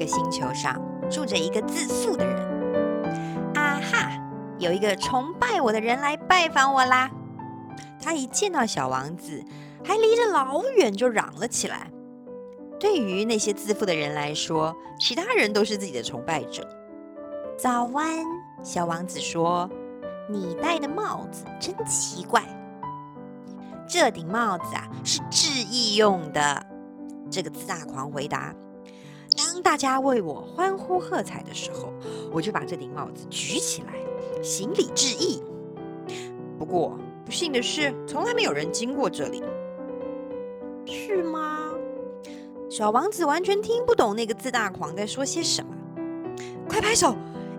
个星球上住着一个自负的人。啊哈！有一个崇拜我的人来拜访我啦。他一见到小王子，还离着老远就嚷了起来。对于那些自负的人来说，其他人都是自己的崇拜者。早安，小王子说：“你戴的帽子真奇怪。”这顶帽子啊，是致意用的。这个自大狂回答：“当大家为我欢呼喝彩的时候，我就把这顶帽子举起来，行礼致意。不过不幸的是，从来没有人经过这里，是吗？”小王子完全听不懂那个自大狂在说些什么。快拍手，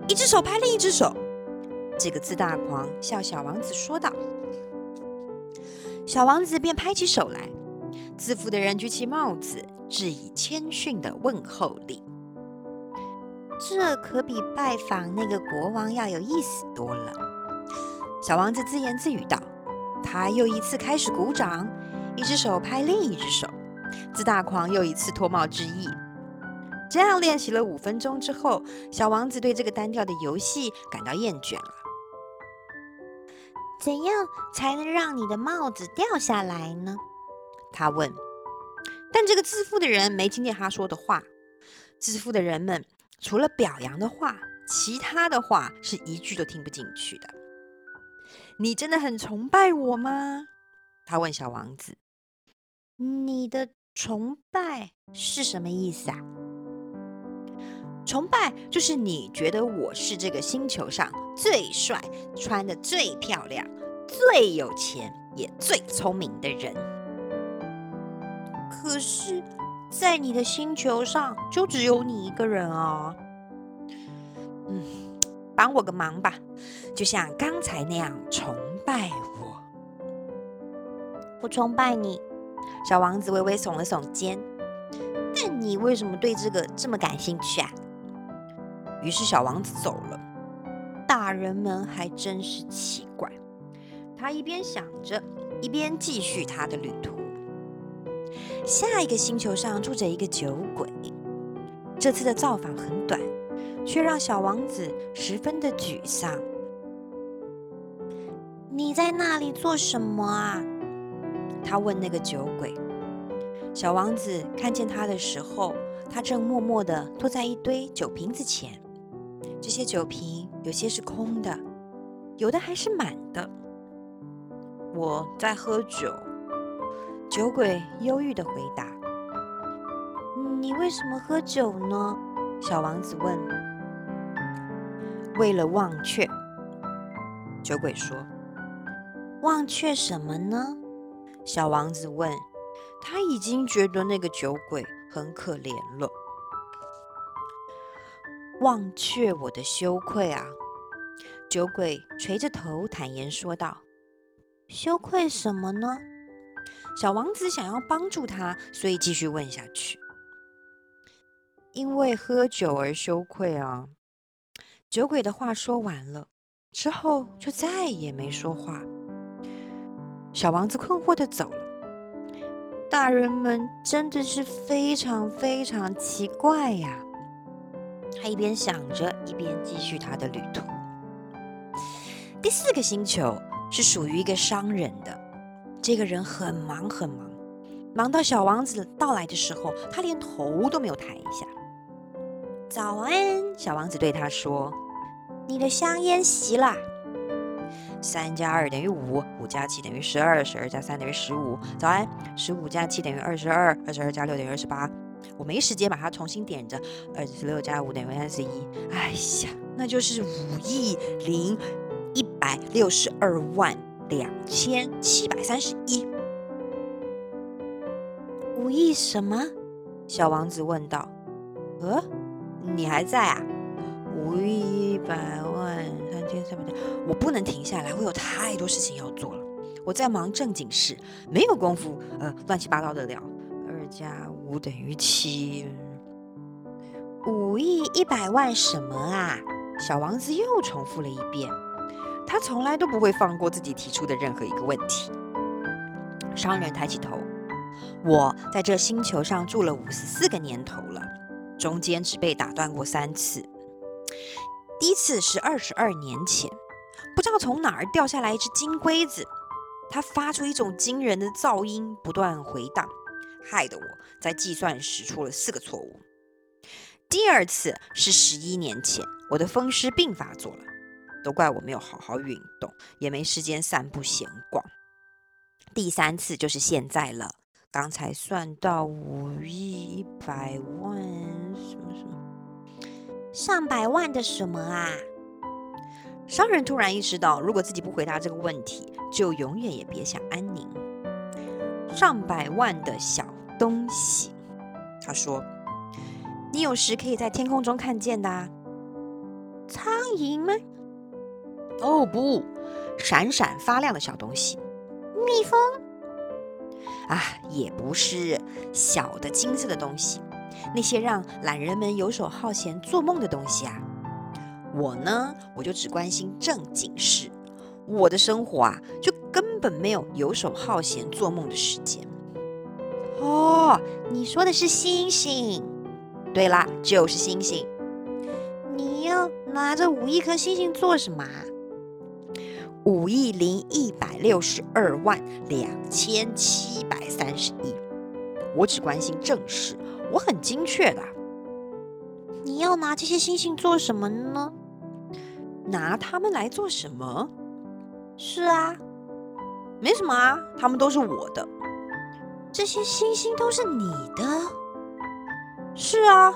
一只手拍另一只手。这个自大狂向小王子说道。小王子便拍起手来。自负的人举起帽子，致以谦逊的问候礼。这可比拜访那个国王要有意思多了。小王子自言自语道。他又一次开始鼓掌，一只手拍另一只手。自大狂又一次脱帽致意。这样练习了五分钟之后，小王子对这个单调的游戏感到厌倦了。怎样才能让你的帽子掉下来呢？他问，但这个自负的人没听见他说的话。自负的人们除了表扬的话，其他的话是一句都听不进去的。你真的很崇拜我吗？他问小王子。你的崇拜是什么意思啊？崇拜就是你觉得我是这个星球上最帅、穿得最漂亮、最有钱也最聪明的人。可是，在你的星球上就只有你一个人啊。嗯，帮我个忙吧，就像刚才那样崇拜我。我崇拜你，小王子微微耸了耸肩。但你为什么对这个这么感兴趣啊？于是小王子走了。大人们还真是奇怪。他一边想着，一边继续他的旅途。下一个星球上住着一个酒鬼，这次的造访很短，却让小王子十分的沮丧。你在那里做什么啊？他问那个酒鬼。小王子看见他的时候，他正默默地坐在一堆酒瓶子前，这些酒瓶有些是空的，有的还是满的。我在喝酒。酒鬼忧郁地回答：“你为什么喝酒呢？”小王子问。“为了忘却。”酒鬼说。“忘却什么呢？”小王子问。他已经觉得那个酒鬼很可怜了。“忘却我的羞愧啊！”酒鬼垂着头坦言说道。“羞愧什么呢？”小王子想要帮助他，所以继续问下去。因为喝酒而羞愧啊！酒鬼的话说完了之后，就再也没说话。小王子困惑的走了。大人们真的是非常非常奇怪呀！他一边想着，一边继续他的旅途。第四个星球是属于一个商人的。这个人很忙很忙，忙到小王子到来的时候，他连头都没有抬一下。早安，小王子对他说：“你的香烟熄了。”三加二等于五，五加七等于十二，十二加三等于十五。早安，十五加七等于二十二，二十二加六等于二十八。我没时间把它重新点着。二十六加五等于三十一。哎呀，那就是五亿零一百六十二万。两千七百三十一，五亿什么？小王子问道。呃，你还在啊？五亿一百万三千三百多，我不能停下来，我有太多事情要做了。我在忙正经事，没有功夫呃乱七八糟的聊。二加五等于七，五亿一百万什么啊？小王子又重复了一遍。他从来都不会放过自己提出的任何一个问题。商人抬起头：“我在这星球上住了五十四个年头了，中间只被打断过三次。第一次是二十二年前，不知道从哪儿掉下来一只金龟子，它发出一种惊人的噪音，不断回荡，害得我在计算时出了四个错误。第二次是十一年前，我的风湿病发作了，都怪我没有好好运动，也没时间散步闲逛。第三次就是现在了，刚才算到五亿一百万什么什么。上百万的什么啊？商人突然意识到，如果自己不回答这个问题，就永远也别想安宁。上百万的小东西，他说：“你有时可以在天空中看见的啊。苍蝇吗？哦不，闪闪发亮的小东西。蜜蜂？啊，也不是，小的金色的东西。”那些让懒人们游手好闲、做梦的东西啊，我呢，我就只关心正经事。我的生活啊，就根本没有游手好闲、做梦的时间。哦，你说的是星星？对啦，就是星星。你要拿着五亿颗星星做什么？五亿零一百六十二万两千七百三十亿。我只关心正事。我很精确的。你要拿这些星星做什么呢？拿它们来做什么？是啊，没什么啊，它们都是我的。这些星星都是你的？是啊。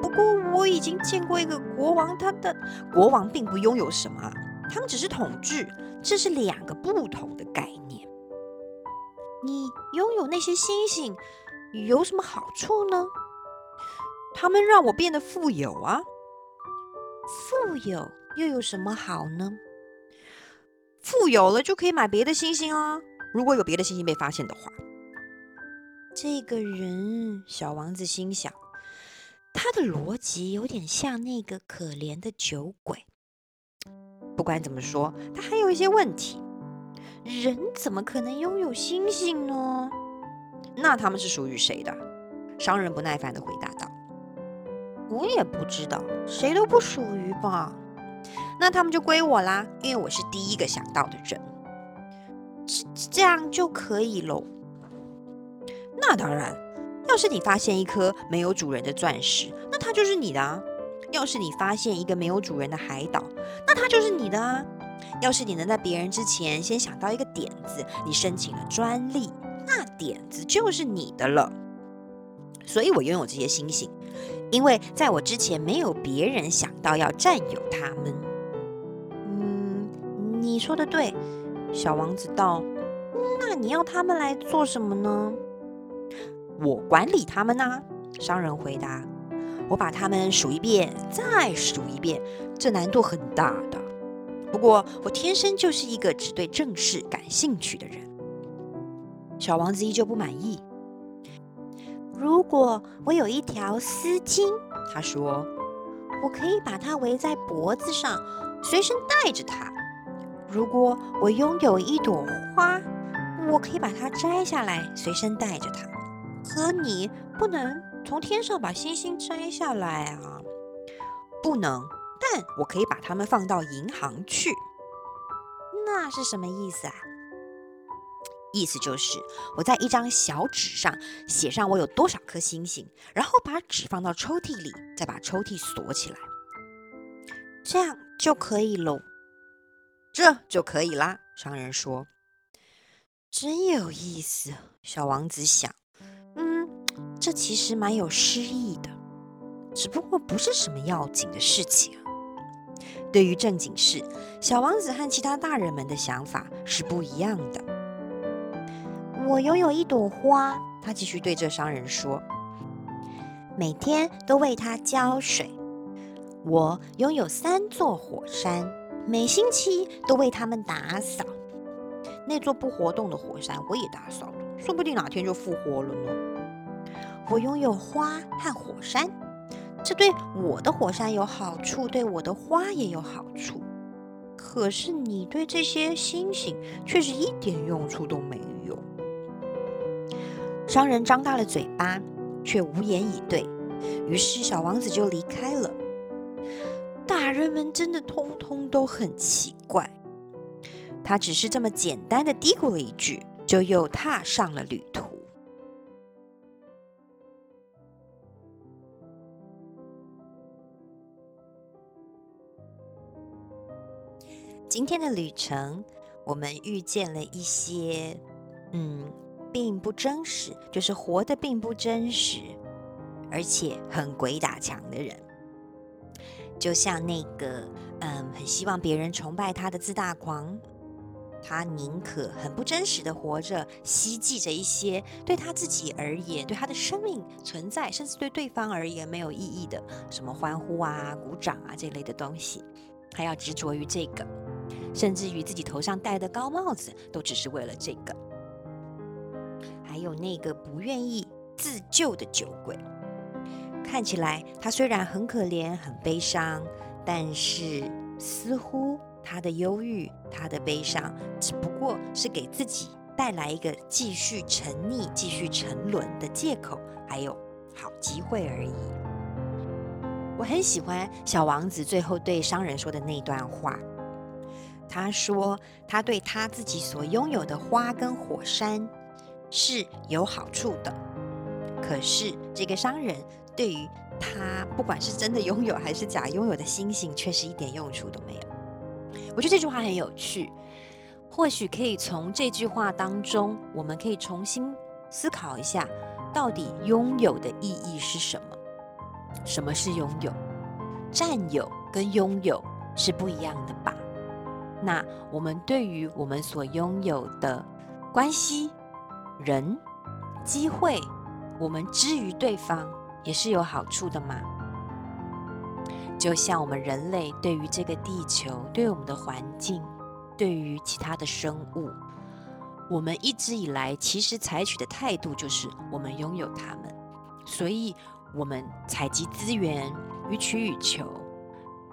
不过我已经见过一个国王，他的国王并不拥有什么，他们只是统治，这是两个不同的概念。你拥有那些星星。有什么好处呢？他们让我变得富有啊！富有又有什么好呢？富有了就可以买别的星星啊！如果有别的星星被发现的话，这个人，小王子心想，他的逻辑有点像那个可怜的酒鬼。不管怎么说，他还有一些问题。人怎么可能拥有星星呢？那他们是属于谁的？商人不耐烦地回答道：“我也不知道，谁都不属于吧？那他们就归我啦，因为我是第一个想到的人。这这样就可以喽？那当然，要是你发现一颗没有主人的钻石，那它就是你的啊；要是你发现一个没有主人的海岛，那它就是你的啊；要是你能在别人之前先想到一个点子，你申请了专利。”那点子就是你的了，所以我拥有这些星星，因为在我之前没有别人想到要占有它们。嗯，你说的对，小王子道。那你要他们来做什么呢？我管理他们呐。商人回答。我把它们数一遍，再数一遍，这难度很大的。不过我天生就是一个只对正事感兴趣的人。小王子依旧不满意。如果我有一条丝巾，他说，我可以把它围在脖子上，随身带着它。如果我拥有一朵花，我可以把它摘下来，随身带着它。可你不能从天上把星星摘下来啊！不能，但我可以把它们放到银行去。那是什么意思啊？意思就是，我在一张小纸上写上我有多少颗星星，然后把纸放到抽屉里，再把抽屉锁起来，这样就可以喽。这就可以啦，商人说。真有意思，小王子想。这其实蛮有诗意的，只不过不是什么要紧的事情。对于正经事，小王子和其他大人们的想法是不一样的。我拥有一朵花，他继续对这商人说：“每天都为它浇水。我拥有三座火山，每星期都为它们打扫。那座不活动的火山我也打扫了，说不定哪天就复活了呢。我拥有花和火山，这对我的火山有好处，对我的花也有好处。可是你对这些星星却是一点用处都没有。”商人张大了嘴巴，却无言以对，于是小王子就离开了。大人们真的通通都很奇怪。他只是这么简单的嘀咕了一句，就又踏上了旅途。今天的旅程，我们遇见了一些，嗯，并不真实，就是活得并不真实，而且很鬼打墙的人。就像那个，嗯，很希望别人崇拜他的自大狂，他宁可很不真实的活着，希冀着一些对他自己而言、对他的生命存在，甚至对对方而言没有意义的，什么欢呼啊、鼓掌啊这类的东西，还要执着于这个，甚至于自己头上戴的高帽子，都只是为了这个。还有那个不愿意自救的酒鬼。看起来他虽然很可怜、很悲伤，但是似乎他的忧郁、他的悲伤，只不过是给自己带来一个继续沉溺、继续沉沦的借口，还有好机会而已。我很喜欢小王子最后对商人说的那段话，他说他对他自己所拥有的花跟火山是有好处的，可是这个商人。对于他，不管是真的拥有还是假拥有的星星，却是一点用处都没有。我觉得这句话很有趣，或许可以从这句话当中，我们可以重新思考一下，到底拥有的意义是什么？什么是拥有？占有跟拥有是不一样的吧？那我们对于我们所拥有的关系、人、机会，我们之于对方。也是有好处的嘛，就像我们人类对于这个地球、对我们的环境、对于其他的生物，我们一直以来其实采取的态度就是我们拥有它们，所以我们采集资源，予取予求。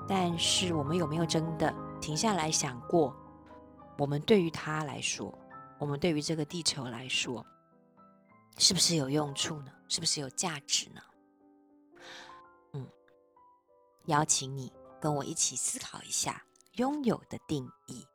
但是我们有没有真的停下来想过，我们对于他来说，我们对于这个地球来说，是不是有用处呢？是不是有价值呢？嗯邀请你跟我一起思考一下拥有的定义。